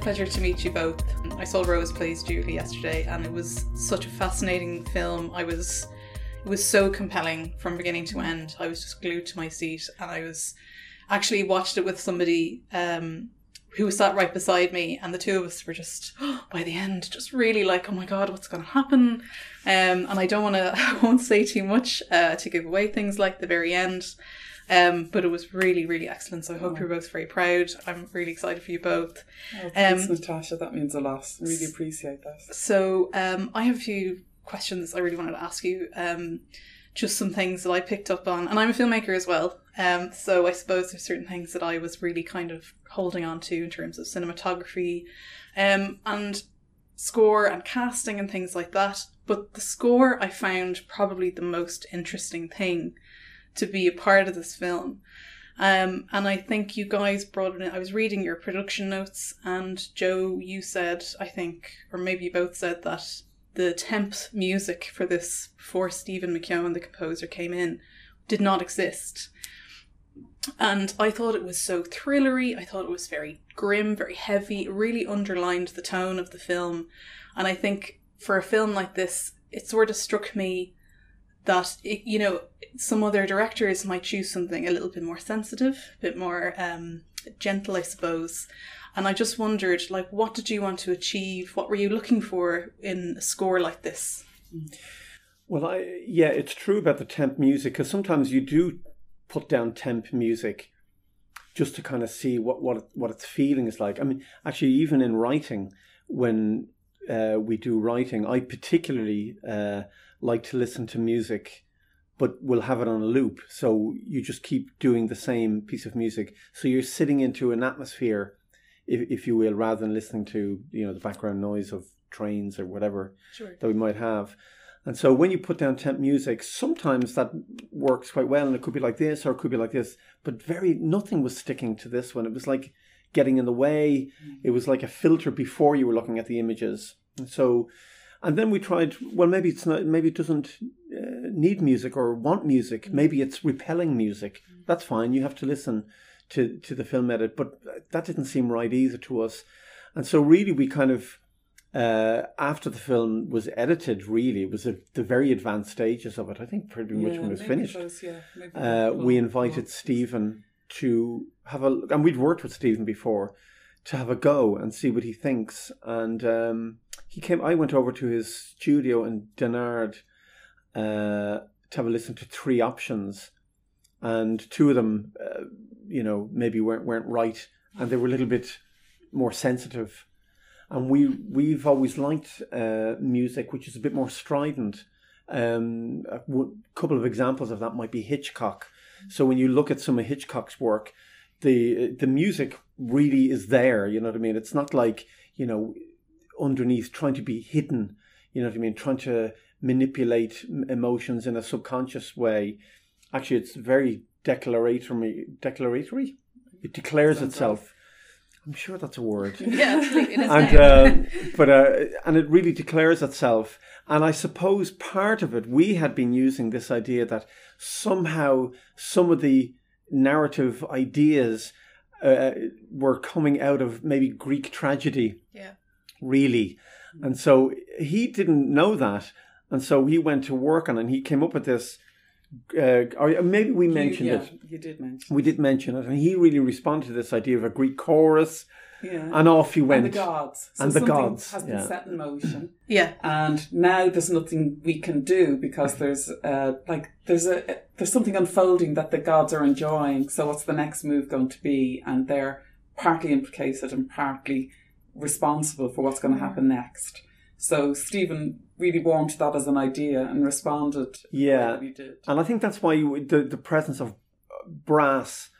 pleasure to meet you both. I saw Rose Plays Julie yesterday and it was such a fascinating film. I was it was so compelling from beginning to end. I was just glued to my seat and I was actually watched it with somebody um, who sat right beside me and the two of us were just by the end just really like oh my god what's going to happen um, and I don't want to I won't say too much uh, to give away things like the very end um, but it was really, really excellent. So I hope Oh. you're both very proud. I'm really excited for you both. Oh, thanks, Um, Natasha. That means a lot. Really appreciate that. So um, I have a few questions I really wanted to ask you. Um, just some things that I picked up on, and I'm a filmmaker as well. Um, so I suppose there's certain things that I was really kind of holding on to in terms of cinematography, um, and score and casting and things like that. But the score I found probably the most interesting thing to be a part of this film. Um, and I think you guys brought it in. I was reading your production notes, and Joe, you said, I think, or maybe you both said that the temp music for this before Stephen McKeon, the composer, came in, did not exist. And I thought it was so thrillery. I thought it was very grim, very heavy. It really underlined the tone of the film. And I think for a film like this, it sort of struck me that it, you know some other directors might choose something a little bit more sensitive, a bit more um, gentle, I suppose. And I just wondered, like, what did you want to achieve? What were you looking for in a score like this? Well, I, yeah, it's true about the temp music because sometimes you do put down temp music just to kind of see what what what its feeling is like. I mean, actually, even in writing, when uh, we do writing, I particularly uh, like to listen to music, but we'll have it on a loop. So you just keep doing the same piece of music. So you're sitting into an atmosphere, if, if you will, rather than listening to you know the background noise of trains or whatever Sure. that we might have. And so when you put down temp music, sometimes that works quite well, and it could be like this or it could be like this. But very nothing was sticking to this one. It was like getting in the way. Mm. It was like a filter before you were looking at the images. And so, and then we tried. Well, maybe it's not. Maybe it doesn't uh, need music or want music. Maybe it's repelling music. That's fine. You have to listen to to the film edit, but that didn't seem right either to us. And so, really, we kind of uh, after the film was edited, really, it was at the very advanced stages of it. I think pretty much when it was finished. those, yeah, Uh, we'll- we we'll- invited Stephen to have a, and we'd worked with Stephen before, to have a go and see what he thinks. And um, he came. I went over to his studio in Denard uh, to have a listen to three options, and two of them, uh, you know, maybe weren't weren't right, and they were a little bit more sensitive. And we we've always liked uh, music which is a bit more strident. Um, a w- couple of examples of that might be Hitchcock. So when you look at some of Hitchcock's work, the the music really is there. You know what I mean? It's not like you know underneath trying to be hidden. You know what I mean? Trying to manipulate emotions in a subconscious way. Actually, it's very declaratory. Declaratory. It declares Sounds itself. I'm sure that's a word Yeah, absolutely. It is and now. uh, but uh, and it really declares itself. And I suppose part of it, we had been using this idea that somehow some of the narrative ideas uh, were coming out of maybe Greek tragedy, yeah. Really. And so he didn't know that, and so he went to work on it. and He came up with this. Uh, or maybe we You- mentioned yeah, it. You did mention. We did mention it, and he really responded to this idea of a Greek chorus, Yeah. and off he went. And the gods. So And the gods, has been yeah. set in motion. Yeah. and now there's nothing we can do because there's uh, like there's a there's something unfolding that the gods are enjoying so what's the next move going to be and they're partly implicated and partly responsible for what's going to happen next so stephen really warmed to that as an idea and responded Yeah. that he did And I think that's why you, the the presence of brass,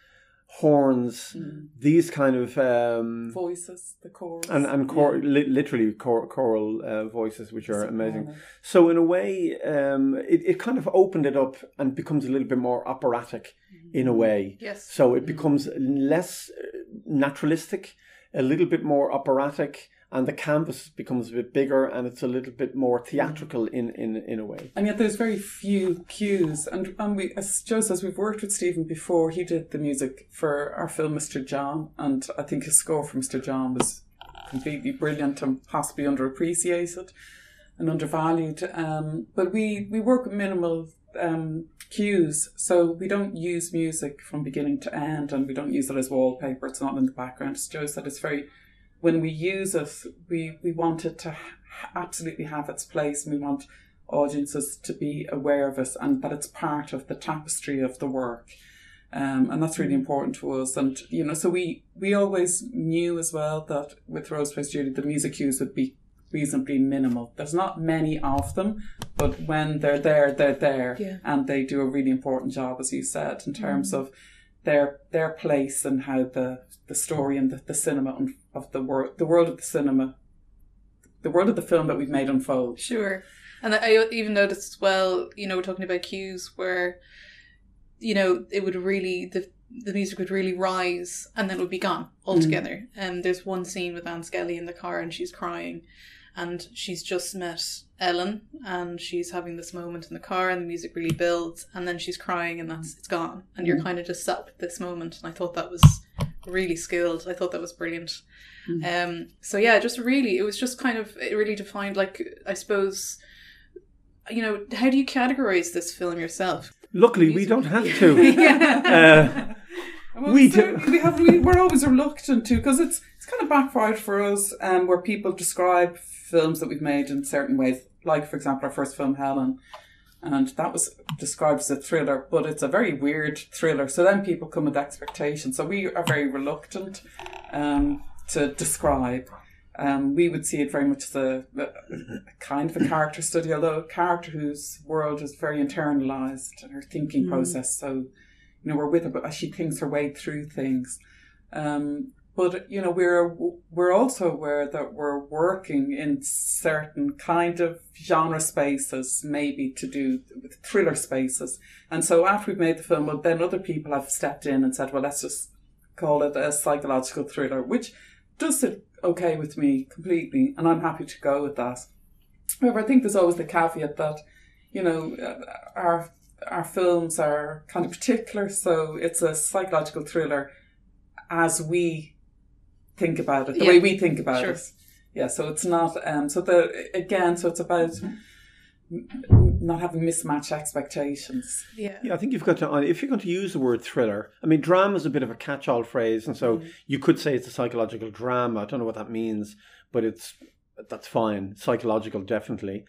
horns, these kind of um, voices the chorus and and cor- Yeah. li- literally chor- choral uh, voices, which are amazing. So in a way, um, it it kind of opened it up and becomes a little bit more operatic in a way. Yes. So it becomes less uh, naturalistic, a little bit more operatic, and the canvas becomes a bit bigger and it's a little bit more theatrical in in, in a way. And yet there's very few cues. And, and we, as Joe says, we've worked with Stephen before. He did the music for our film Mr. John, and I think his score for Mr. John was completely brilliant and possibly underappreciated and undervalued. Um, but we, we work with minimal um, cues, so we don't use music from beginning to end, and we don't use it as wallpaper. It's not in the background. As Joe said, it's very when we use it, we, we want it to absolutely have its place and we want audiences to be aware of it and that it's part of the tapestry of the work. Um, and that's really important to us. And, you know, so we, we always knew as well that with Rose Plays Julie, the music cues would be reasonably minimal. There's not many of them, but when they're there, they're there. Yeah. And they do a really important job, as you said, in terms mm-hmm. of their their place and how the, the story and the, the cinema of the world the world of the cinema the world of the film that we've made unfold. Sure. And I even noticed as well, you know, we're talking about cues where, you know, it would really, the, the music would really rise and then it would be gone mm. altogether. And there's one scene with Anne Skelly in the car and she's crying and she's just met Ellen and she's having this moment in the car and the music really builds and then she's crying and that's, it's gone. And you're kind of just sat with this moment. And I thought that was really skilled. I thought that was brilliant. Um, so yeah, just really, it was just kind of it really defined. Like I suppose, you know, how do you categorize this film yourself? Luckily, we don't have to. yeah. Uh, Well, We do- We have. We, we're always reluctant to because it's it's kind of backfired for us, um, where people describe films that we've made in certain ways. Like, for example, our first film, Helen, and that was described as a thriller, but it's a very weird thriller. So then people come with expectations. So we are very reluctant um, to describe. Um, we would see it very much as a, a kind of a character study, although a character whose world is very internalized and her thinking process. So, you know, we're with her, but as she thinks her way through things. Um, but you know, we're we're also aware that we're working in certain kind of genre spaces, maybe to do with thriller spaces. And so after we've made the film, well, then other people have stepped in and said, well, let's just call it a psychological thriller, which does sit okay with me completely, and I'm happy to go with that. However, I think there's always the caveat that, you know, uh, our our films are kind of particular, so it's a psychological thriller as we think about it, the Yeah, way we think about sure. it. Yeah, so it's not um so the again, so it's about not having mismatched expectations. Yeah. Yeah, I think you've got to, if you're going to use the word thriller, I mean, drama is a bit of a catch all phrase. And so you could say it's a psychological drama. I don't know what that means, but it's, that's fine. Psychological, definitely.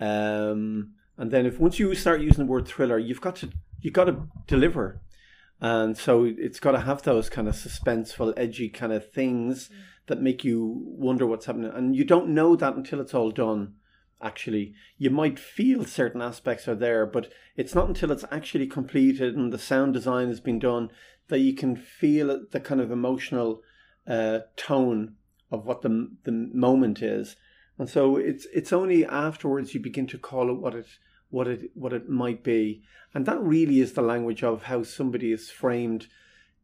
Um, and then if once you start using the word thriller, you've got to, you've got to deliver. And so it's got to have those kind of suspenseful, edgy kind of things that make you wonder what's happening. And you don't know that until it's all done actually. You might feel certain aspects are there but it's not until it's actually completed and the sound design has been done that you can feel the kind of emotional uh, tone of what the the moment is. And so it's it's only afterwards you begin to call it what it what it what it might be and that really is the language of how somebody is framed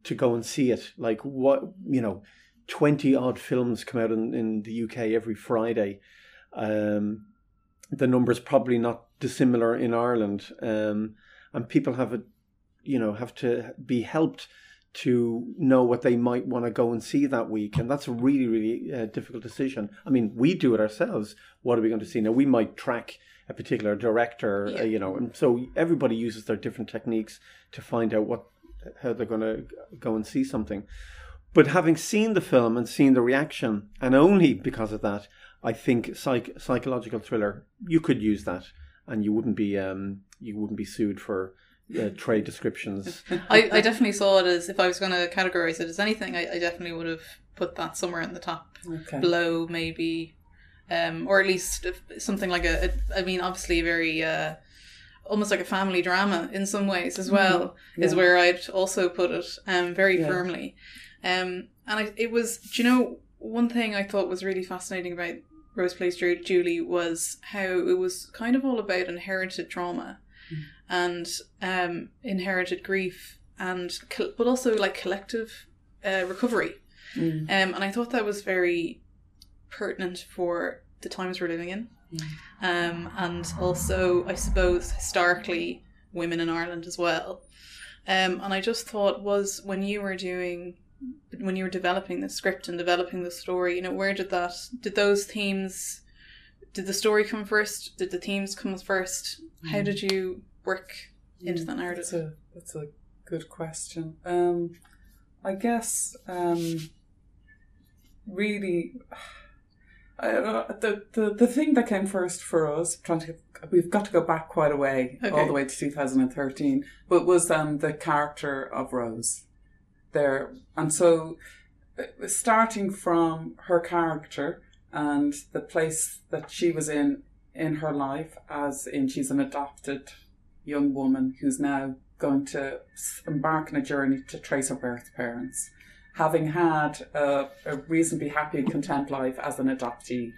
to go and see it like what you know 20 odd films come out in, in the UK every Friday um, the numbers probably not dissimilar in Ireland, um, and people have a, you know, have to be helped to know what they might want to go and see that week, and that's a really, really uh, difficult decision. I mean, we do it ourselves. What are we going to see now? We might track a particular director, uh, you know, and so everybody uses their different techniques to find out what how they're going to go and see something. But having seen the film and seen the reaction, and only because of that, I think psych- psychological thriller you could use that, and you wouldn't be um, you wouldn't be sued for uh, trade descriptions. I, I definitely saw it as if I was going to categorize it as anything, I, I definitely would have put that somewhere in the top Okay. below, maybe, um, or at least something like a, a I mean, obviously, very uh, almost like a family drama in some ways as well is yeah. where I'd also put it, um, very Yeah. firmly. Um, and I, it was, do you know, one thing I thought was really fascinating about Rose Plays Julie was how it was kind of all about inherited trauma and um, inherited grief, and but also like collective uh, recovery. Mm. Um, and I thought that was very pertinent for the times we're living in. Um, and also, I suppose, historically, women in Ireland as well. Um, and I just thought was when you were doing, when you were developing the script and developing the story, you know, where did that, did those themes, did the story come first? Did the themes come first? How did you work into that narrative? That's a that's a good question. Um, I guess um, really, uh, the, the the thing that came first for us, trying to we've got to go back quite a way, all the way to 2013, but was um, the character of Rose. There, and so uh, starting from her character and the place that she was in in her life, as in she's an adopted young woman who's now going to embark on a journey to trace her birth parents, having had a, a reasonably happy and content life as an adoptee.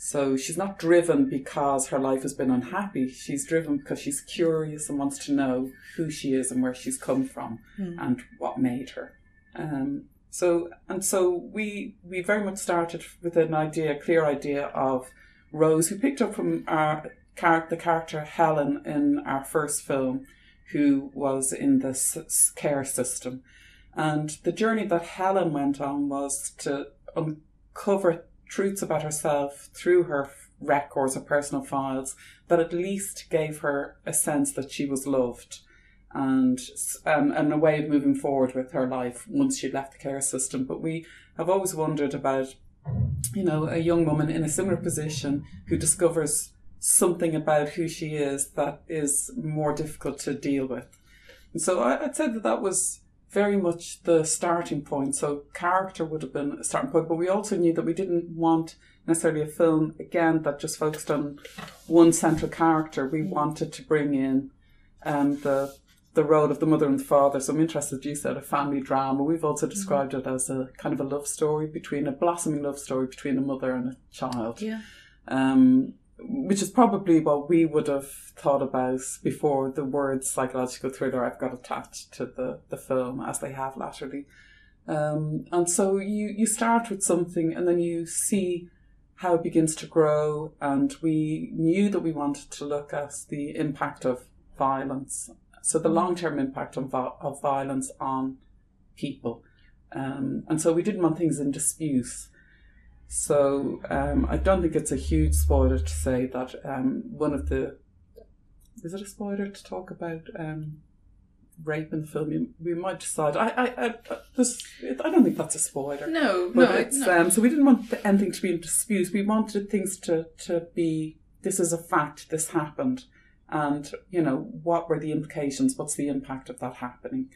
So she's not driven because her life has been unhappy. She's driven because she's curious and wants to know who she is and where she's come from and what made her. Um, so and so we we very much started with an idea, a clear idea of Rose, who picked up from our char- the character Helen in our first film, who was in the s- care system, and the journey that Helen went on was to uncover truths about herself through her records or personal files that at least gave her a sense that she was loved and um, and a way of moving forward with her life once she'd left the care system. But we have always wondered about, you know, a young woman in a similar position who discovers something about who she is that is more difficult to deal with. And so I, I'd say that that was very much the starting point. So character would have been a starting point, but we also knew that we didn't want necessarily a film again that just focused on one central character. We wanted to bring in um, the the role of the mother and the father. So I'm interested, you said a family drama. We've also described it as a kind of a love story between a blossoming love story between a mother and a child. Yeah. Um, which is probably what we would have thought about before the word psychological thriller I've got attached to the, the film, as they have latterly. Um, and so you, you start with something and then you see how it begins to grow. And we knew that we wanted to look at the impact of violence. So the long term impact of, of violence on people. Um, and so we didn't want things in dispute. So um, I don't think it's a huge spoiler to say that um, one of the is it a spoiler to talk about um, rape in the film? We might decide. I I I, this, I don't think that's a spoiler. No, But no, it's no. um, so we didn't want anything to be in dispute. We wanted things to to be this is a fact. This happened, and you know what were the implications? What's the impact of that happening?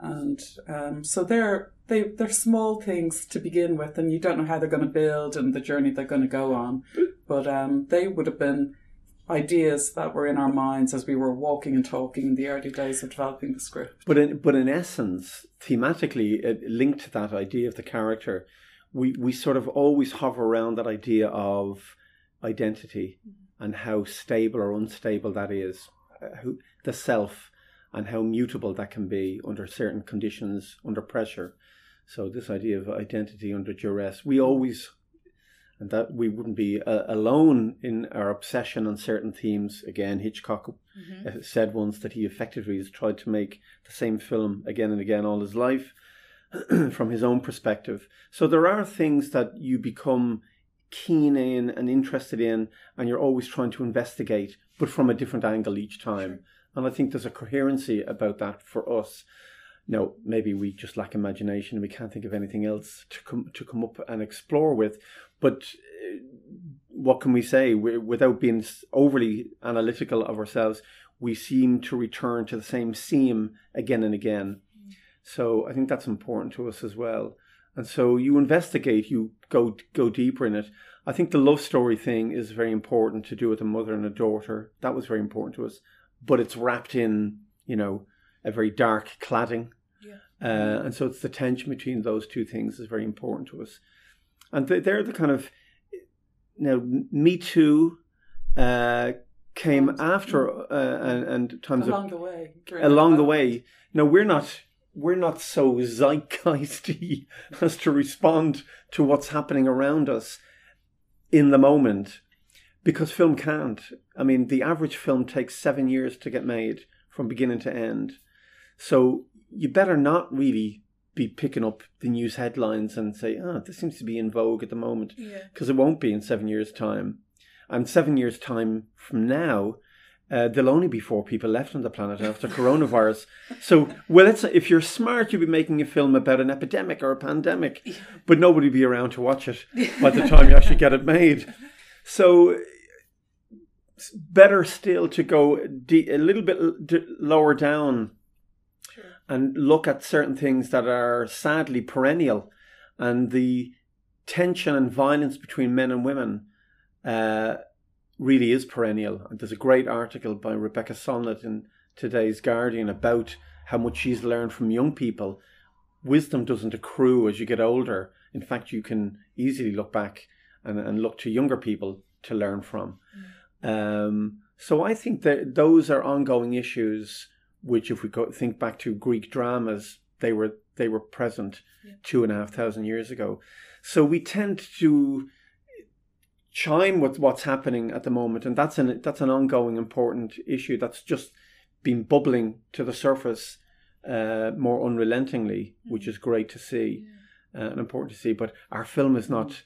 And um, so they're they they're small things to begin with, and you don't know how they're going to build and the journey they're going to go on. But um, they would have been ideas that were in our minds as we were walking and talking in the early days of developing the script. But in but in essence, thematically it, linked to that idea of the character, we we sort of always hover around that idea of identity and how stable or unstable that is, uh, who the self, and how mutable that can be under certain conditions, under pressure. So this idea of identity under duress, we always. And that we wouldn't be uh, alone in our obsession on certain themes. Again, Hitchcock Mhm. uh, said once that he effectively has tried to make the same film again and again all his life from his own perspective. So there are things that you become keen in and interested in, and you're always trying to investigate, but from a different angle each time. And I think there's a coherency about that for us. Now, maybe we just lack imagination and we can't think of anything else to come to come up and explore with. But uh, what can we say? we without being overly analytical of ourselves, we seem to return to the same theme again and again. So I think that's important to us as well. And so you investigate, you go go deeper in it. I think the love story thing is very important to do with a mother and a daughter. That was very important to us, but it's wrapped in you know a very dark cladding, Yeah. uh, and so it's the tension between those two things is very important to us. And they- they're the kind of now Me Too uh, came Times- after uh, and, and times of along the way. along the development. way. No, we're not. We're not so zeitgeisty as to respond to what's happening around us. in the moment because film can't. I mean, the average film takes seven years to get made from beginning to end. So you better not really be picking up the news headlines and say, oh, this seems to be in vogue at the moment. Yeah. Because it won't be in seven years' time. And seven years' time from now, uh, there'll only be four people left on the planet after coronavirus. So, well, it's, if you're smart, you'll be making a film about an epidemic or a pandemic, but nobody will be around to watch it by the time you actually get it made. So, better still to go de- a little bit d- lower down Sure. and look at certain things that are sadly perennial and the tension and violence between men and women uh, really is perennial. And there's a great article by Rebecca Solnit in today's Guardian about how much she's learned from young people. Wisdom doesn't accrue as you get older. In fact, you can easily look back and, and look to younger people to learn from. Um, so I think that those are ongoing issues which, if we go, think back to Greek dramas, they were they were present Yeah. two and a half thousand years ago. So we tend to chime with what's happening at the moment, and that's an that's an ongoing important issue that's just been bubbling to the surface uh, more unrelentingly, which is great to see uh, and important to see. But our film is not,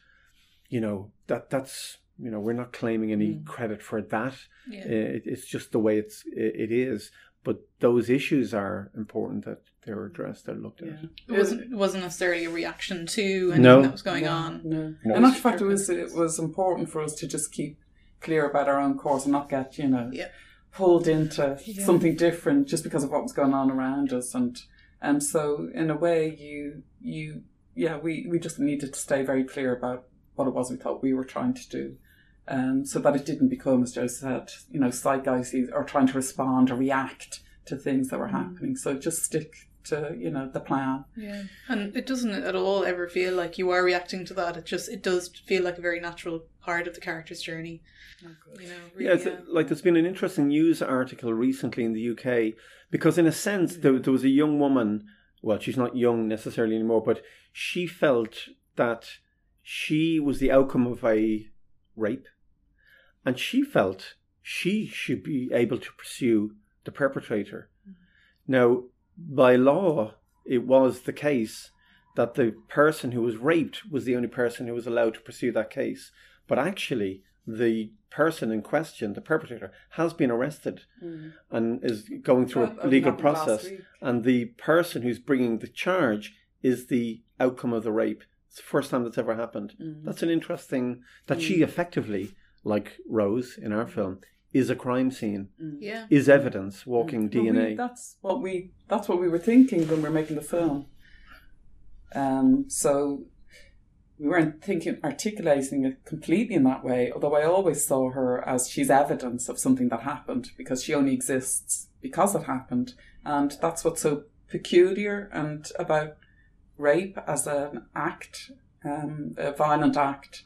you know, that that's you know we're not claiming any Mm. credit for that. Yeah. It, it's just the way it's it, it is. But those issues are important that they're addressed, they're looked at. Yeah. It wasn't it wasn't necessarily a reaction to anything No. that was going No, on. No. No. In actual fact, it was it was important for us to just keep clear about our own course and not get you know Yeah. pulled into Yeah. something different just because of what was going on around us and and so in a way you you yeah we we just needed to stay very clear about what it was we thought we were trying to do. Um, so that it didn't become, as Joe said, you know, zeitgeist or trying to respond or react to things that were mm. happening. So just stick to, you know, the plan. Yeah, and it doesn't at all ever feel like you are reacting to that. It just it does feel like a very natural part of the character's journey. Oh, you know, really, Yeah, it's, uh, like there's been an interesting news article recently in the UK because, in a sense, there, mm. there was a young woman. Well, she's not young necessarily anymore, but she felt that she was the outcome of a rape, and she felt she should be able to pursue the perpetrator. Now, by law, it was the case that the person who was raped was the only person who was allowed to pursue that case. But actually, the person in question, the perpetrator, has been arrested and is going through a legal process. And the person who's bringing the charge is the outcome of the rape. It's the first time that's ever happened. Mm. That's an interesting that she effectively, like Rose in our film, is a crime scene, yeah, is evidence, walking Well, we- DNA. that's what we that's what we were thinking when we were making the film. Um, so we weren't thinking articulating it completely in that way. Although I always saw her as she's evidence of something that happened because she only exists because it happened, and that's what's so peculiar and about rape as an act, um, a violent act,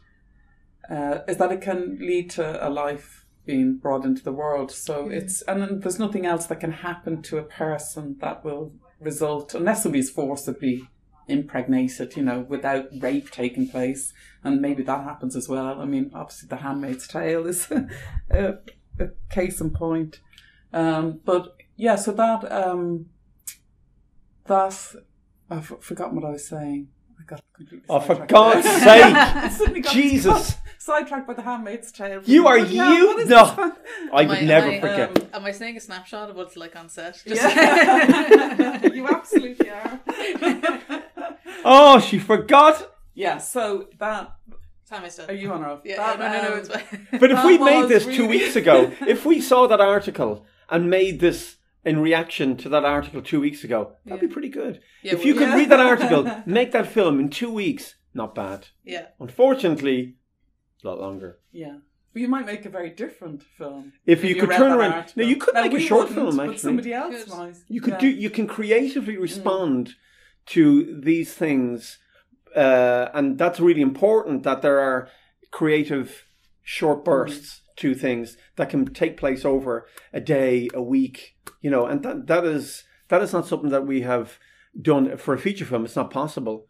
uh, is that it can lead to a life being brought into the world. So it's and then there's nothing else that can happen to a person that will result unless somebody's forcibly impregnated, you know, without rape taking place, and maybe that happens as well. I mean, obviously, The Handmaid's Tale is a, a case in point. Um, but yeah, so that um, that I've forgotten what I was saying. I got completely. Oh, for God's sake! I suddenly got Jesus! sidetracked by The Handmaid's Tale. You are But you- what is no. I would I- never I, forget. Um, am I saying a snapshot of what it's like on set? Yeah. you absolutely are. oh, she forgot. yeah, so that Time is done. are you on or off? Yeah, that, no, no, no, it's. But if we made was this two weeks ago, if we saw that article and made this in reaction to that article two weeks ago, that'd be pretty good. Yeah, if you well, could yeah. read that article, make that film in two weeks, not bad. yeah, Unfortunately, a lot longer. Yeah. But you might make a very different film. If you could read turn around- article. no, you could Now, make a short film, But actually. somebody else Good. might. You could Yeah. do. You can creatively respond to these things, uh, and that's really important. That there are creative short bursts to things that can take place over a day, a week. You know, and that that is that is not something that we have done for a feature film. It's not possible,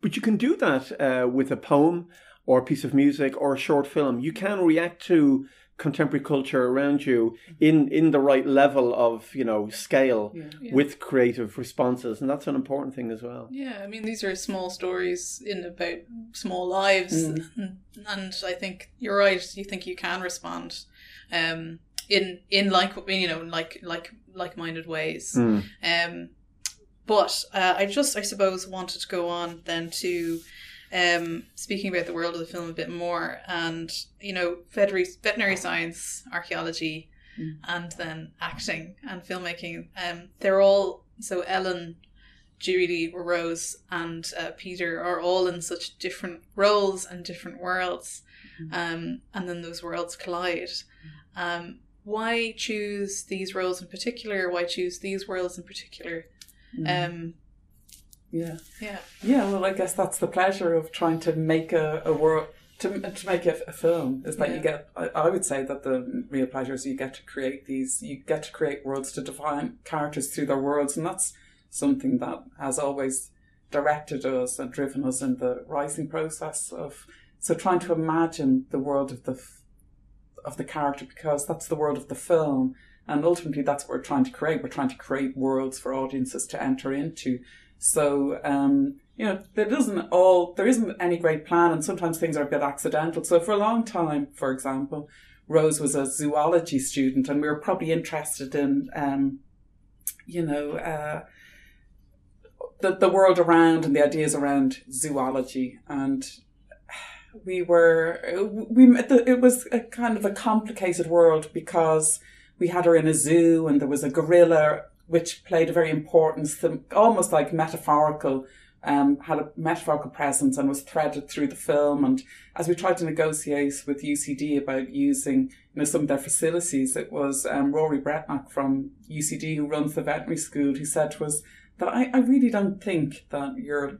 but you can do that uh, with a poem or a piece of music or a short film. You can react to contemporary culture around you in in the right level of you know scale Yeah. Yeah. with creative responses, and that's an important thing as well. Yeah, I mean, these are small stories in about small lives, Mm. and, and I think you're right. You think you can respond, um, in in like you know like like like minded ways. Mm. Um, but uh, I just I suppose wanted to go on then to um, speaking about the world of the film a bit more, and you know veterinary veterinary science, archaeology, Mm. and then acting and filmmaking. Um, they're all so Ellen, Judy, Rose, and uh, Peter are all in such different roles and different worlds, Mhm. um, and then those worlds collide. Um, why choose these roles in particular? Why choose these worlds in particular? Mm. Um, yeah. yeah. Yeah, well, I guess that's the pleasure of trying to make a, a world to, to make a, a film is that Yeah. you get. I, I would say that the real pleasure is you get to create these. You get to create worlds to define characters through their worlds, and that's something that has always directed us and driven us in the writing process of. So trying to imagine the world of the of the character because that's the world of the film, and ultimately that's what we're trying to create. We're trying to create worlds for audiences to enter into. So, um, you know, there doesn't all, there isn't any great plan and sometimes things are a bit accidental. So for a long time, for example, Rose was a zoology student and we were probably interested in, um, you know, uh, the, the world around and the ideas around zoology. And we were, we, it was a kind of a complicated world because we had her in a zoo and there was a gorilla which played a very important, almost like metaphorical, um, had a metaphorical presence and was threaded through the film. And as we tried to negotiate with UCD about using, you know, some of their facilities, it was um, Rory Breathnach from UCD who runs the veterinary school who said to us that I, I really don't think that you're,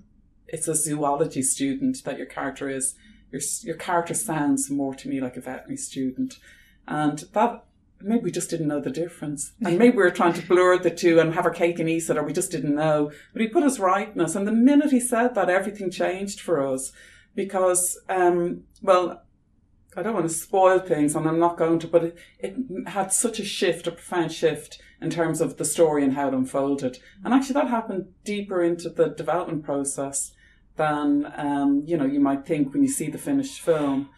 it's a zoology student that your character is. Your, your character sounds more to me like a veterinary student. And that maybe we just didn't know the difference. And maybe we were trying to blur the two and have our cake and eat it, or we just didn't know. But he put us right in us. And the minute he said that, everything changed for us. Because, um, well, I don't want to spoil things, and I'm not going to, but it, it had such a shift, a profound shift in terms of the story and how it unfolded. And actually, that happened deeper into the development process than, um, you know, you might think when you see the finished film.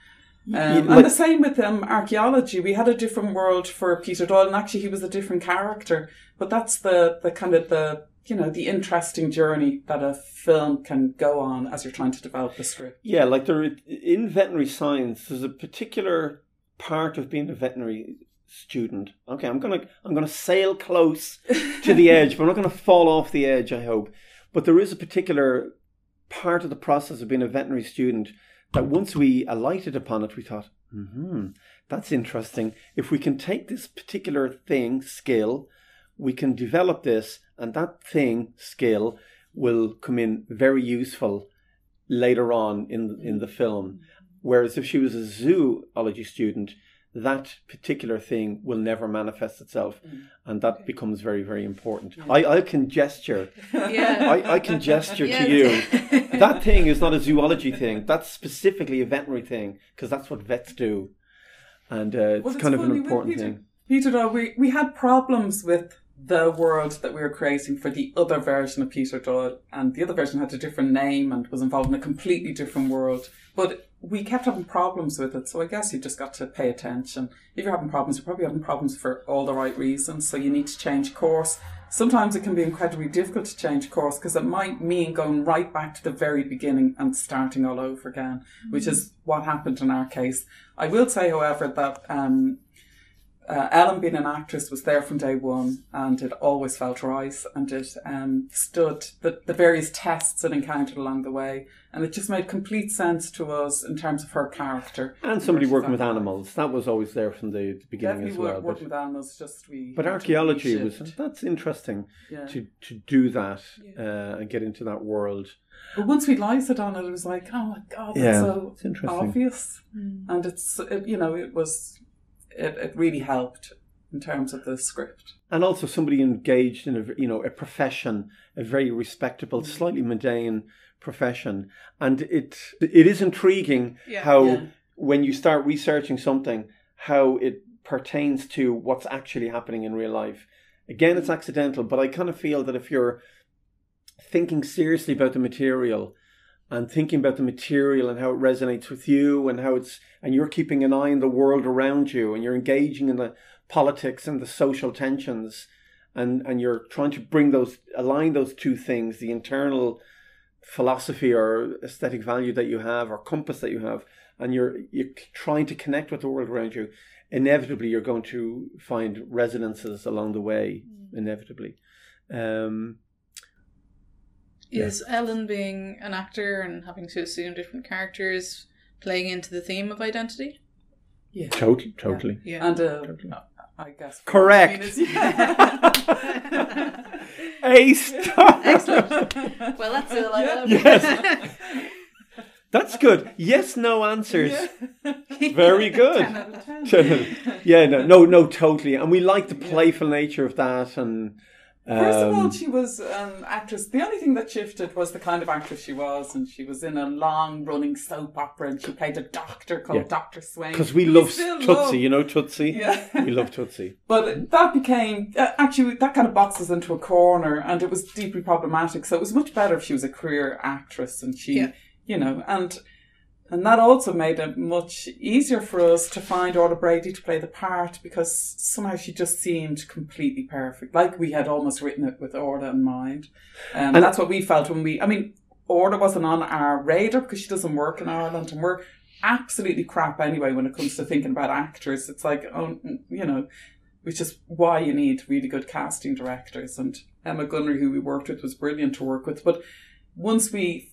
Um, Yeah, and the same with um, archaeology. We had a different world for Peter Doyle, and actually he was a different character. But that's the, the kind of the you know the interesting journey that a film can go on as you're trying to develop the script. Yeah, like there in veterinary science, there's a particular part of being a veterinary student. Okay, I'm gonna I'm gonna sail close to the edge, but I'm not gonna fall off the edge. I hope, but there is a particular part of the process of being a veterinary student that once we alighted upon it, we thought, hmm, that's interesting. If we can take this particular thing, skill, we can develop this, and that thing, skill, will come in very useful later on in in the film. Whereas if she was a zoology student, that particular thing will never manifest itself, and that becomes very very important. I, I can gesture, Yeah. I, I can gesture Yes. to you. That thing is not a zoology thing. That's specifically a veterinary thing because that's what vets do, and uh, it's Well, it's kind of an important Peter- thing. Peter we, we had problems with the world that we were creating for the other version of Peter Doyle, and the other version had a different name and was involved in a completely different world. But we kept having problems with it, so I guess you just got to pay attention. If you're having problems, you're probably having problems for all the right reasons, so you need to change course. Sometimes it can be incredibly difficult to change course because it might mean going right back to the very beginning and starting all over again, which is what happened in our case. I will say, however, that um, uh, Ellen, being an actress, was there from day one, and it always felt right, and it um, stood the, the various tests it encountered along the way, and it just made complete sense to us in terms of her character. And somebody working with that- animals that was always there from the, the beginning Definitely as work, well. working But, with animals, just we. but archaeology was that's interesting Yeah. to to do that Yeah. uh, and get into that world. But once we lighted on it, it was like, oh my god, that's Yeah, so it's interesting. obvious, and it's it, you know it was it, it really helped in terms of the script. and also somebody engaged in a you know a profession, a very respectable, mm-hmm. slightly mundane profession, and it it is intriguing Yeah. how Yeah. when you start researching something, how it pertains to what's actually happening in real life. Again, it's mm-hmm. accidental, but I kind of feel that if you're thinking seriously about the material and thinking about the material and how it resonates with you and how it's and you're keeping an eye on the world around you and you're engaging in the politics and the social tensions and and you're trying to bring those align those two things the internal philosophy or aesthetic value that you have or compass that you have and you're you're trying to connect with the world around you inevitably you're going to find resonances along the way inevitably. Um Is Ellen being an actor and having to assume different characters playing into the theme of identity? Yeah. totally totally Yeah. And uh, Totally. I guess Correct. I mean, is- yeah. a star Excellent. well, that's it. I love Yes. that's good yes no answers Very good. 10 out of 10. yeah, no, no, no, totally. And we like the playful nature of that. And First of all, she was an actress. The only thing that shifted was the kind of actress she was, and she was in a long-running soap opera, and she played a doctor called Yeah. Doctor Swain. because we love still Tootsie, love. you know Tootsie. Yeah. we love Tootsie. But that became uh, actually that kind of boxes into a corner, and it was deeply problematic. So it was much better if she was a career actress, and she, Yeah. you know, and and that also made it much easier for us to find Orla Brady to play the part because somehow she just seemed completely perfect, like we had almost written it with Orla in mind, um, And- that's what we felt when we. I mean, Orla wasn't on our radar because she doesn't work in Ireland, and we're absolutely crap anyway when it comes to thinking about actors. It's like, oh, you know, which is why you need really good casting directors. And Emma Gunnery, who we worked with, was brilliant to work with. But once we,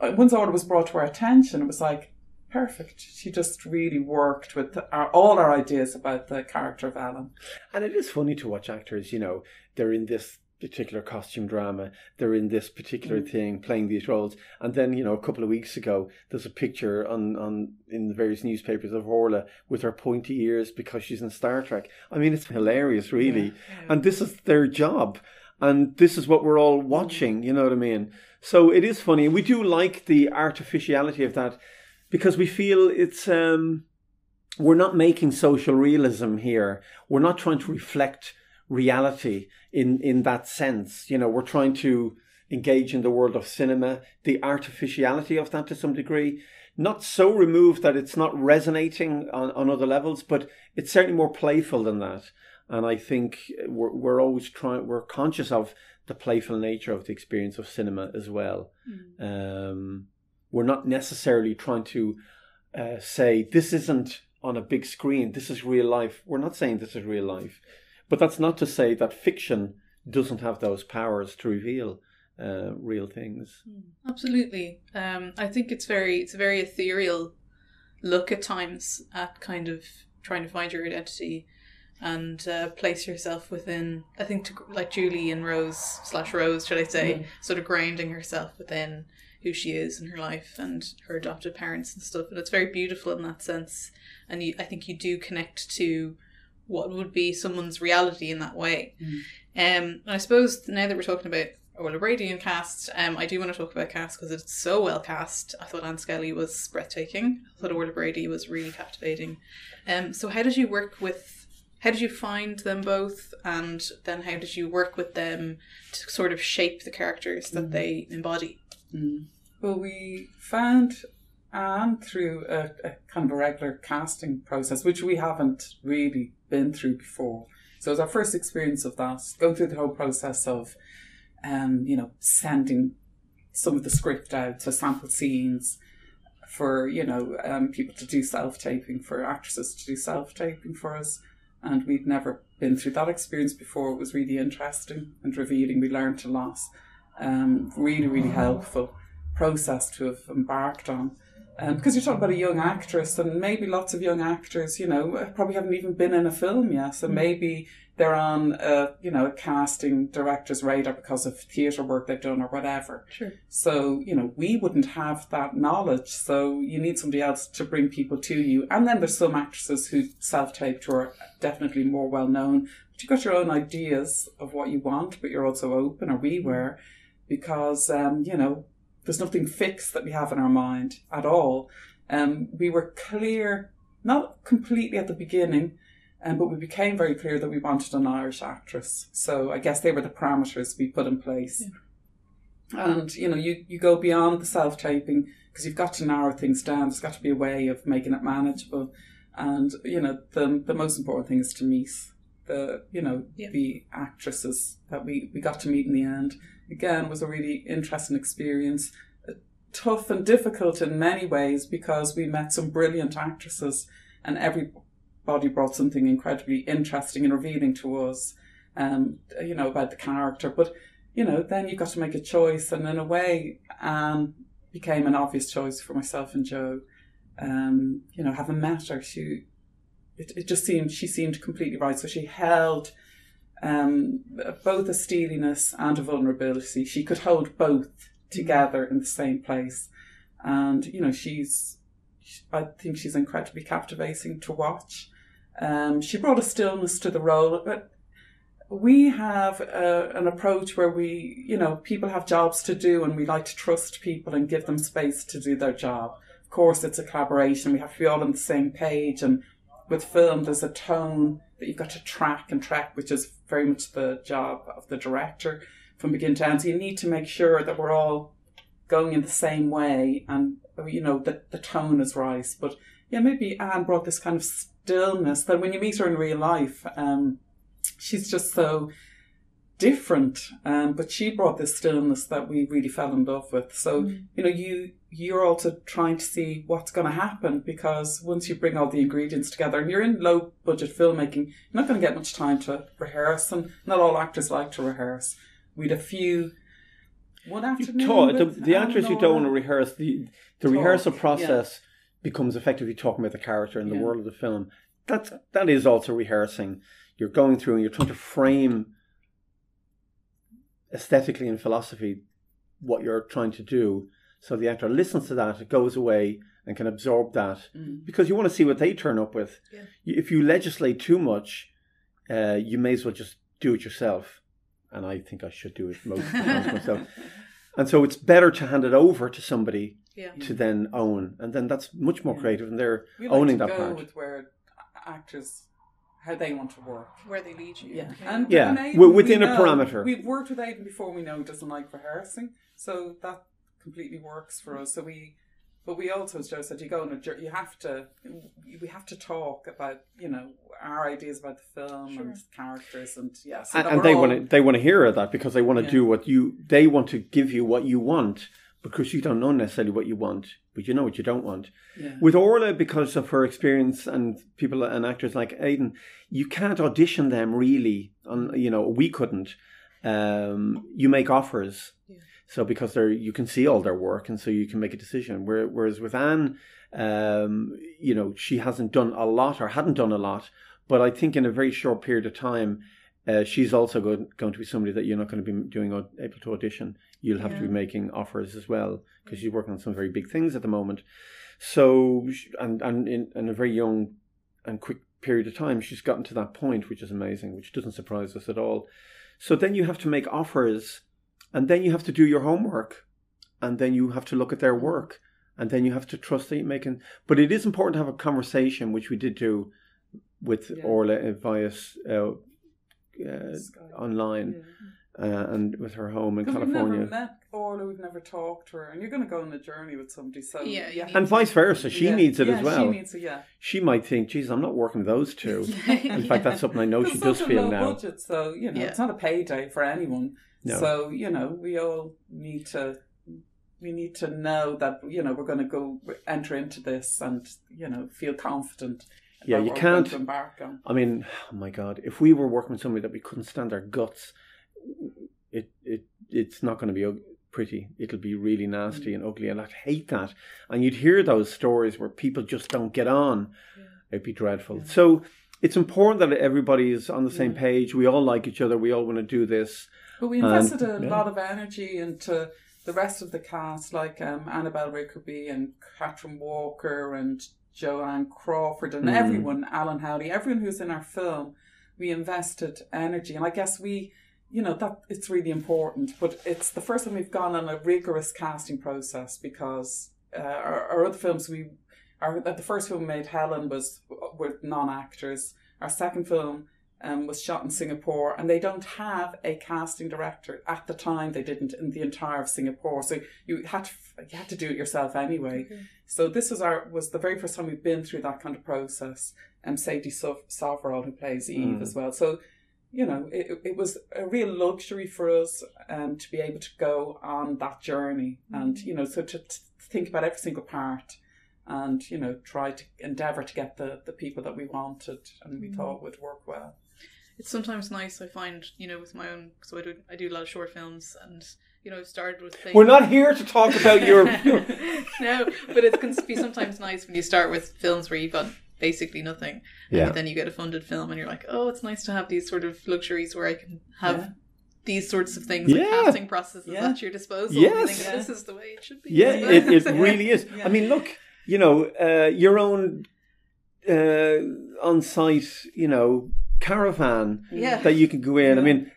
once Orla was brought to our attention, it was like perfect. She just really worked with our, all our ideas about the character of Ellen. And it is funny to watch actors, you know, they're in this particular costume drama, they're in this particular Mm. thing, playing these roles. And then, you know, a couple of weeks ago, there's a picture on, on in the various newspapers of Orla with her pointy ears because she's in Star Trek. I mean, it's hilarious, really. And this is their job. And this is what we're all watching, you know what I mean? So it is funny. We do like the artificiality of that because we feel it's um we're not making social realism here. We're not trying to reflect reality in in that sense. You know, we're trying to engage in the world of cinema, the artificiality of that to some degree. Not so removed that it's not resonating on, on other levels, but it's certainly more playful than that. And I think we're, we're always trying, we're conscious of the playful nature of the experience of cinema as well. Um, we're not necessarily trying to uh, say this isn't on a big screen, this is real life. We're not saying this is real life. But that's not to say that fiction doesn't have those powers to reveal uh, real things. Absolutely. Um, I think it's very it's a very ethereal look at times at kind of trying to find your identity and uh, place yourself within. I think to, like Julie and Rose slash Rose, should I say, Mm. sort of grounding herself within who she is in her life and her adopted parents and stuff. And it's very beautiful in that sense. And you, I think you do connect to what would be someone's reality in that way. Mm. Um, and I suppose now that we're talking about Orla Brady and cast, um, I do want to talk about cast because it's so well cast. I thought Anne Skelly was breathtaking. I thought Orla Brady was really captivating. Um, so how did you work with? How did you find them both, and then how did you work with them to sort of shape the characters that they embody? Mm. Well, we found Anne through a, a kind of a regular casting process, which we haven't really been through before. So it was our first experience of that, going through the whole process of, um, you know, sending some of the script out, to sample scenes for, you know, um, people to do self taping, for actresses to do self taping for us. And we'd never been through that experience before. It was really interesting and revealing. We learned a lot. Um, really, really helpful process to have embarked on. Um, because you're talking about a young actress, and maybe lots of young actors, you know, probably haven't even been in a film yet. So maybe they're on a, you know, a casting director's radar because of theatre work they've done or whatever. Sure. So, you know, we wouldn't have that knowledge. So you need somebody else to bring people to you. And then there's some actresses who self-taped who are definitely more well known. But you've got your own ideas of what you want, but you're also open, or we were, because, um, you know, there's nothing fixed that we have in our mind at all. Um, we were clear, not completely at the beginning, um, but we became very clear that we wanted an Irish actress. So I guess they were the parameters we put in place. Yeah. And you know, you, you go beyond the self taping because you've got to narrow things down. There's got to be a way of making it manageable. And you know, the the most important thing is to meet the you know yeah. the actresses that we we got to meet in the end. Again, was a really interesting experience. Tough and difficult in many ways because we met some brilliant actresses, and every Body brought something incredibly interesting and revealing to us, um, you know, about the character. But, you know, then you got to make a choice. And in a way, Anne became an obvious choice for myself and Joe. Um, you know, having met her, she, it, it just seemed, she seemed completely right. So she held um, both a steeliness and a vulnerability. She could hold both together in the same place. And, you know, she's, I think she's incredibly captivating to watch. Um, she brought a stillness to the role, but we have a, an approach where we, you know, people have jobs to do and we like to trust people and give them space to do their job. Of course, it's a collaboration. We have to be all on the same page. And with film, there's a tone that you've got to track and track, which is very much the job of the director from beginning to end. So you need to make sure that we're all going in the same way and, you know, that the tone is right. But yeah, maybe Anne brought this kind of stillness that when you meet her in real life, um, she's just so different. Um, but she brought this stillness that we really fell in love with. So mm. you know, you you're also trying to see what's going to happen because once you bring all the ingredients together, and you're in low budget filmmaking, you're not going to get much time to rehearse, and not all actors like to rehearse. We'd a few. One afternoon. the, the actors who don't want to rehearse the the talk, rehearsal process. Yeah becomes effectively talking about the character in the yeah. world of the film. That's that is also rehearsing. You're going through and you're trying to frame aesthetically and philosophy what you're trying to do. So the actor listens to that, it goes away and can absorb that mm. because you want to see what they turn up with. Yeah. If you legislate too much, uh, you may as well just do it yourself. And I think I should do it most myself. And so it's better to hand it over to somebody yeah. to then own, and then that's much more creative, and they're we like owning that part. With where actors how they want to work, where they lead you. Yeah, and yeah, Aidan, within a know, parameter. We've worked with Aidan before. We know he doesn't like rehearsing, so that completely works for us. So we but we also, as Joe said, you go on a journey. You have to, we have to talk about, you know, our ideas about the film sure. and characters, and yes, yeah, so and, and they want to, they want to hear that because they want to yeah. do what you, they want to give you what you want because you don't know necessarily what you want, but you know what you don't want. Yeah. With Orla, because of her experience and people and actors like Aidan, you can't audition them really. On you know, we couldn't. Um, you make offers so because they're you can see all their work, and so you can make a decision. Whereas with Anne, um, you know, she hasn't done a lot or hadn't done a lot, but I think in a very short period of time. Uh, she's also going, going to be somebody that you're not going to be doing able to audition. You'll have yeah. to be making offers as well because she's working on some very big things at the moment. So, and and in, in a very young and quick period of time, she's gotten to that point, which is amazing, which doesn't surprise us at all. So then you have to make offers and then you have to do your homework. And then you have to look at their work. And then you have to trust that you're making. But it is important to have a conversation, which we did do with yeah. Orla via uh, uh, online. Yeah. Uh, and with her home in California. We've never met Orla, we've never talked to her, and you're going to go on a journey with somebody. So yeah, yeah. and vice versa, she yeah. needs it yeah, as well. She needs it, yeah. She might think, "Geez, I'm not working those two. in fact, that's something I know she does feel low now. Budget, so you know, it's not a payday for anyone. No. So you know, we all need to we need to know that you know we're going to go enter into this and you know feel confident. Yeah, you can't. I mean, oh my God, if we were working with somebody that we couldn't stand our guts, it it it's not going to be pretty. It'll be really nasty mm. and ugly, and I'd hate that. And you'd hear those stories where people just don't get on. Yeah. It'd be dreadful. Yeah. So it's important that everybody is on the same yeah. page. We all like each other. We all want to do this. But we invested and, a lot of energy into the rest of the cast, like um, Annabelle Rickerby and Catherine Walker and Joanne Crawford and mm. everyone, Alan Howley, everyone who's in our film. We invested energy, and I guess we you know that it's really important. But it's the first time we've gone on a rigorous casting process because uh, our, our other films we our the first film we made Helen was with non actors. Our second film um, was shot in Singapore, and they don't have a casting director at the time. They didn't in the entire of Singapore, so you had to you had to do it yourself anyway. So this was our was the very first time we've been through that kind of process. And um, Sadie Soverall, who plays Eve Mm. as well. So you know, it, it was a real luxury for us um, to be able to go on that journey and, you know, so to, to think about every single part and, you know, try to endeavour to get the, the people that we wanted and we thought would work well. It's sometimes nice. I find you know with my own. So I do I do a lot of short films, and you know I've started with things. We're not here to talk about your. no, but it can be sometimes nice when you start with films where you've got basically nothing, Yeah. and then you get a funded film, and you're like, oh, it's nice to have these sort of luxuries where I can have. Yeah. These sorts of things, like casting processes Yeah. at your disposal. Yes. Think, this is the way it should be. Yeah, it, it really is. I mean, look, you know, uh, your own uh, on site, you know, caravan yeah. that you can go in. I mean,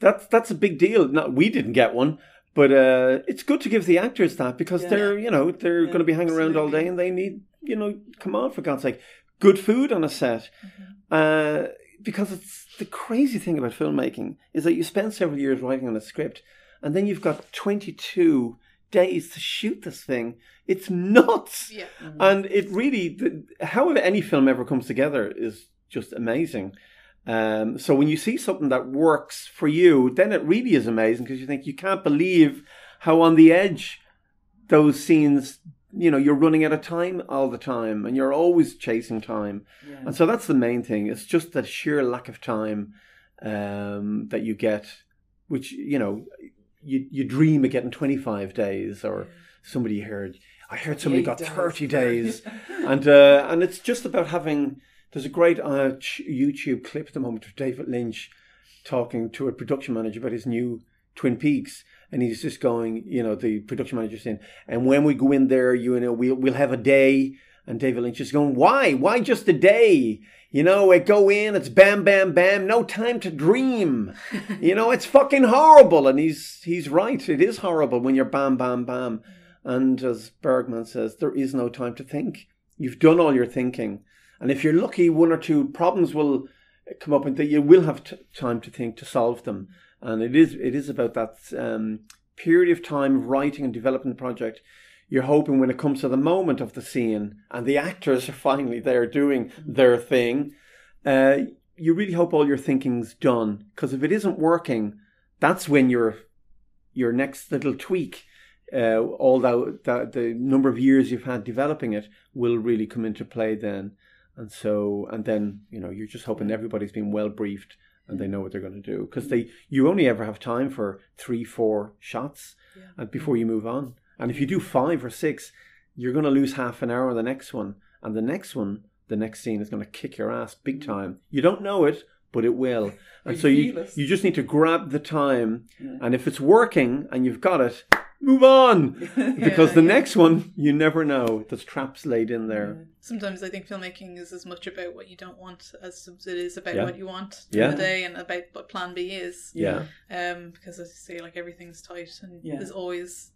that's that's a big deal. Not we didn't get one, but uh, it's good to give the actors that because Yeah. they're you know they're Yeah, going to be hanging around all day and they need you know come on for God's sake, good food on a set. Uh, because it's the crazy thing about filmmaking is that you spend several years writing on a script, and then you've got twenty two days to shoot this thing. It's nuts. yeah. And it really, the, how any film ever comes together is just amazing. Um, so when you see something that works for you, then it really is amazing because you think you can't believe how on the edge those scenes. You know, you're running out of time all the time, and you're always chasing time. Yeah. And so that's the main thing. It's just that sheer lack of time um, that you get, which you know, you you dream of getting 25 days, or somebody heard. I heard somebody got 30 days, and uh, and it's just about having. There's a great uh, YouTube clip at the moment of David Lynch talking to a production manager about his new Twin Peaks, and he's just going, you know, the production manager saying, and when we go in there, you know, we'll we'll have a day, and David Lynch is going, why, why just a day? You know, we go in, it's bam, bam, bam, no time to dream. you know, it's fucking horrible, and he's he's right. It is horrible when you're bam, bam, bam, and as Bergman says, there is no time to think. You've done all your thinking, and if you're lucky, one or two problems will come up, and that you will have t- time to think to solve them. And it is it is about that um, period of time of writing and developing the project. You're hoping when it comes to the moment of the scene and the actors are finally there doing their thing, uh, you really hope all your thinking's done. Because if it isn't working, that's when your your next little tweak, uh, all that, that the number of years you've had developing it, will really come into play then. And so, and then you know, you're just hoping everybody's been well briefed and they know what they're going to do because they you only ever have time for three, four shots, and uh, before you move on. And if you do five or six, you're going to lose half an hour on the next one, and the next one, the next scene is going to kick your ass big mm-hmm. time. You don't know it, but it will. And so you you just need to grab the time, Yeah. and if it's working and you've got it, move on because the yeah. next one you never know. There's traps laid in there. Sometimes I think filmmaking is as much about what you don't want as it is about Yeah. what you want Yeah. the day and about what Plan B is. Yeah. Um, because as you say, like everything's tight and Yeah. there's always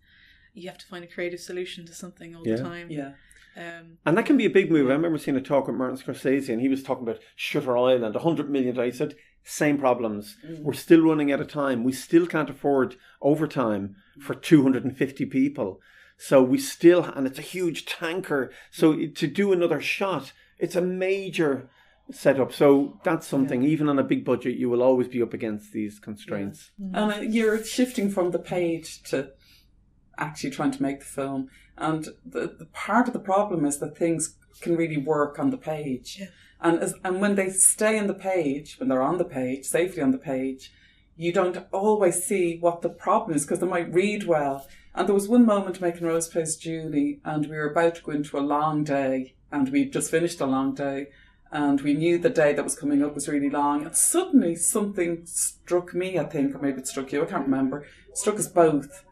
you have to find a creative solution to something all Yeah. the time. Yeah. Um, And that can be a big move. I remember seeing a talk with Martin Scorsese, and he was talking about Shutter Island, a 100 million. He said, same problems. Mm. We're still running out of time. We still can't afford overtime for 250 people. So we still, and it's a huge tanker. So mm. to do another shot, it's a major setup. So that's something, even on a big budget, you will always be up against these constraints. Mm. And uh, you're shifting from the page to actually trying to make the film. And the, the part of the problem is that things can really work on the page. Yeah. And as, and when they stay on the page, when they're on the page, safely on the page, you don't always see what the problem is because they might read well. And there was one moment making Rose Plays Julie, and we were about to go into a long day, and we'd just finished a long day, and we knew the day that was coming up was really long. And suddenly something struck me, I think, or maybe it struck you, I can't remember, struck us both.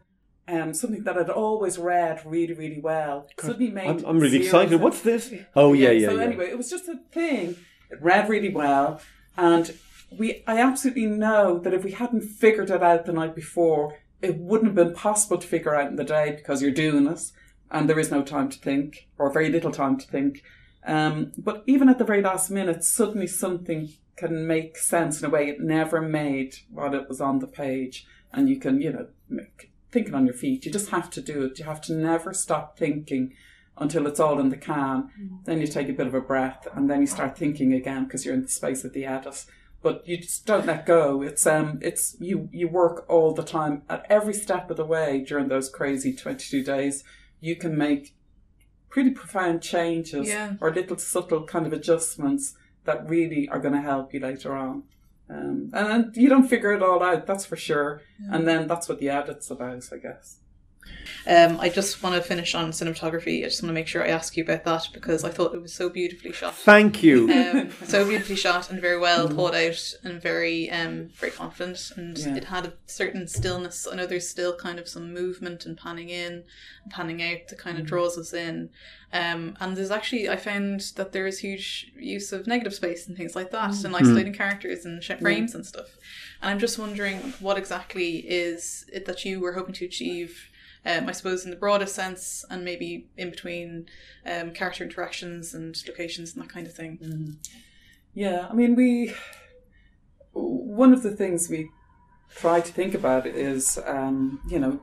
Um, something that I'd always read really, really well. Suddenly made I'm, I'm really excited. sense. What's this? Oh, yeah, yeah, So yeah. anyway, it was just a thing. It read really well, and we I absolutely know that if we hadn't figured it out the night before, it wouldn't have been possible to figure out in the day because you're doing it and there is no time to think or very little time to think. Um, but even at the very last minute, suddenly something can make sense in a way it never made while it was on the page, and you can, you know, make, thinking on your feet. You just have to do it. You have to never stop thinking until it's all in the can. Mm. Then you take a bit of a breath, and then you start thinking again because you're in the space of the edit. But you just don't let go. It's um, it's you. You work all the time at every step of the way during those crazy twenty two days. You can make pretty profound changes Yeah. or little subtle kind of adjustments that really are going to help you later on. Um, and then you don't figure it all out, that's for sure. And then that's what the edit's about, I guess. Um, I just want to finish on cinematography. I just want to make sure I ask you about that because I thought it was so beautifully shot. Thank you. Um, so beautifully shot and very well thought out and very um, very confident and Yeah. it had a certain stillness. I know there's still kind of some movement and panning in and panning out that kind of draws us in. Um, and there's actually I found that there is huge use of negative space and things like that and isolating characters and sh- frames and stuff. And I'm just wondering what exactly is it that you were hoping to achieve um, I suppose in the broadest sense, and maybe in between um, character interactions and locations and that kind of thing. Yeah, I mean, we. One of the things we try to think about is, um, you know,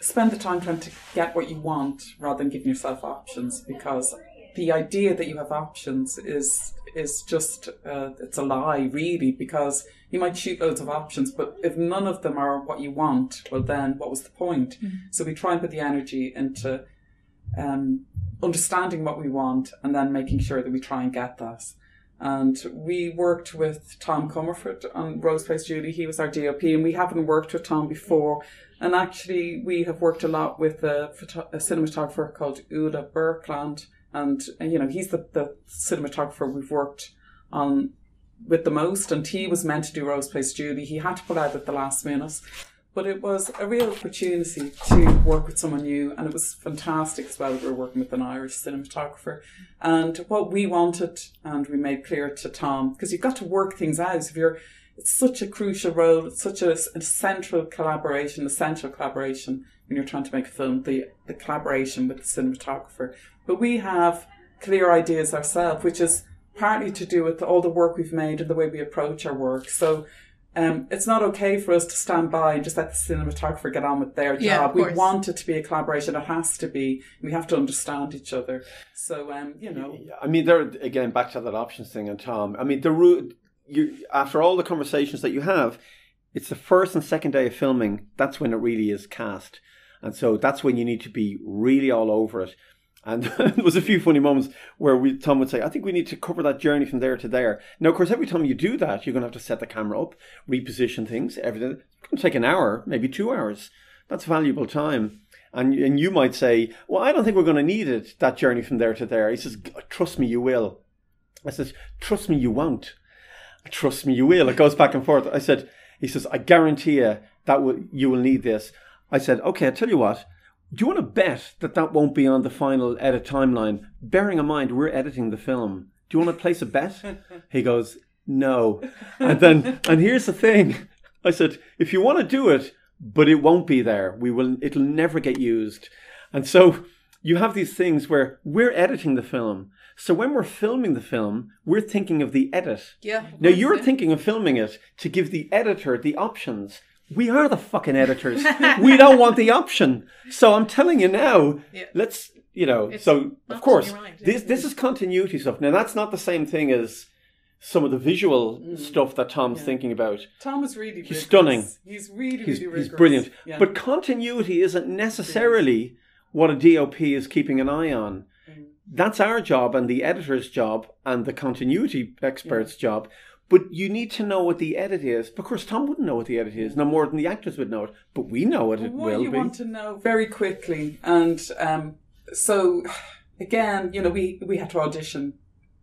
spend the time trying to get what you want rather than giving yourself options because the idea that you have options is is just uh, it's a lie really because you might shoot loads of options but if none of them are what you want well then what was the point so we try and put the energy into um, understanding what we want and then making sure that we try and get that and we worked with Tom Comerford on Rose Plays Julie. He was our DOP, and we haven't worked with Tom before. And actually, we have worked a lot with a, a cinematographer called Uda Birkeland. And, uh, you know, he's the, the cinematographer we've worked on with the most. And he was meant to do Rose Plays Julie. He had to pull out at the last minute. But it was a real opportunity to work with someone new, and it was fantastic as well. We were working with an Irish cinematographer, and what we wanted, and we made clear to Tom, because you've got to work things out. If you're, it's such a crucial role, it's such a, a central collaboration, essential collaboration when you're trying to make a film. The the collaboration with the cinematographer, but we have clear ideas ourselves, which is partly to do with all the work we've made and the way we approach our work. So um, it's not okay for us to stand by and just let the cinematographer get on with their Yeah, job. of We want it to be a collaboration. It has to be. We have to understand each other. So, um, you know, I mean, there again, back to that options thing and Tom. I mean, the root. You after all the conversations that you have, it's the first and second day of filming. That's when it really is cast, and so that's when you need to be really all over it. And there was a few funny moments where we Tom would say, "I think we need to cover that journey from there to there." Now, of course, every time you do that, you're going to have to set the camera up, reposition things, everything. It's going to take an hour, maybe two hours. That's valuable time. And and you might say, "Well, I don't think we're going to need it that journey from there to there." He says, "Trust me, you will." I says, "Trust me, you won't." Trust me, you will. It goes back and forth. I said, "He says, I guarantee you that you will need this." I said, "Okay, I tell you what." Do you want to bet that that won't be on the final edit timeline? Bearing in mind we're editing the film. Do you want to place a bet? He goes, "No." And then, and here's the thing. I said, "If you want to do it, but it won't be there. We will. It'll never get used." And so you have these things where we're editing the film. So when we're filming the film, we're thinking of the edit. Yeah. Now you're thinking of filming it to give the editor the options. We are the fucking editors. we don't want the option. So I'm telling you now, Yeah. let's you know, It's so of course this this is continuity stuff. Now that's not the same thing as some of the visual Mm. stuff that Tom's thinking about. Tom is really He's rigorous. stunning. He's really, He's, really he's brilliant. Yeah. But continuity isn't necessarily what a DOP is keeping an eye on. Mm. That's our job and the editor's job and the continuity expert's job. But you need to know what the edit is. Of course, Tom wouldn't know what the edit is, no more than the actors would know it. But we know what it what will you be. want to know very quickly, and um, so again, you know, we we had to audition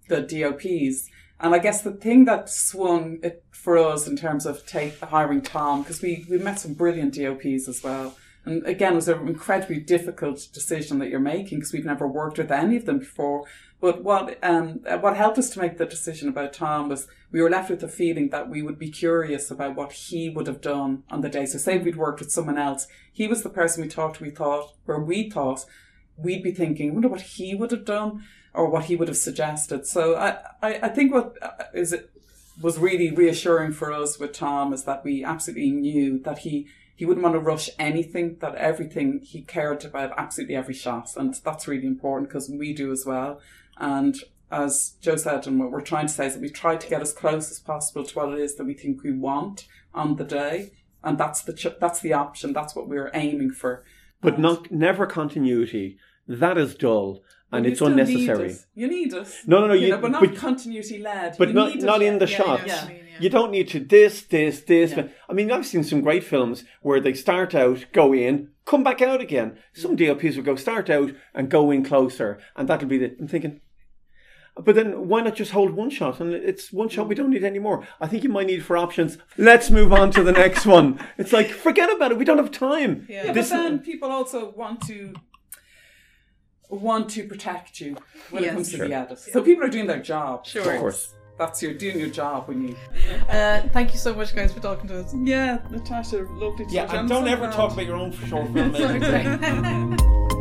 the DOPs, and I guess the thing that swung it for us in terms of take hiring Tom because we we met some brilliant DOPs as well. And again, it was an incredibly difficult decision that you're making because we've never worked with any of them before. But what um, what helped us to make the decision about Tom was we were left with the feeling that we would be curious about what he would have done on the day. So say we'd worked with someone else, he was the person we talked. We thought where we thought we'd be thinking, I wonder what he would have done or what he would have suggested. So I I, I think what uh, it was really reassuring for us with Tom is that we absolutely knew that he he wouldn't want to rush anything, that everything he cared about absolutely every shot. And that's really important because we do as well. And as Joe said, and what we're trying to say is that we try to get as close as possible to what it is that we think we want on the day. And that's the, ch- that's the option. That's what we're aiming for. But not, never continuity. That is dull and it's unnecessary. Need. You need us. No, no, no, You you- know, but not but- continuity led. But You not need not in the Yeah, shots. yeah, yeah. You don't need to this, this, this. Yeah. I mean, I've seen some great films where they start out, go in, come back out again. Some DOPs will go start out and go in closer, and that'll be the. I'm thinking, but then why not just hold one shot? And it's one shot. We don't need any more. I think you might need for options. Let's move on to the next one. It's like forget about it. We don't have time. Yeah. Yeah, This- but then people also want to want to protect you when Yes. it comes to Sure. the edit. So people are doing their job. Sure. Of course. That's your doing your job when you. Uh, thank you so much, guys, for talking to us. Yeah, Natasha, lovely to Yeah, and don't ever glad. talk about your own short film. Sorry.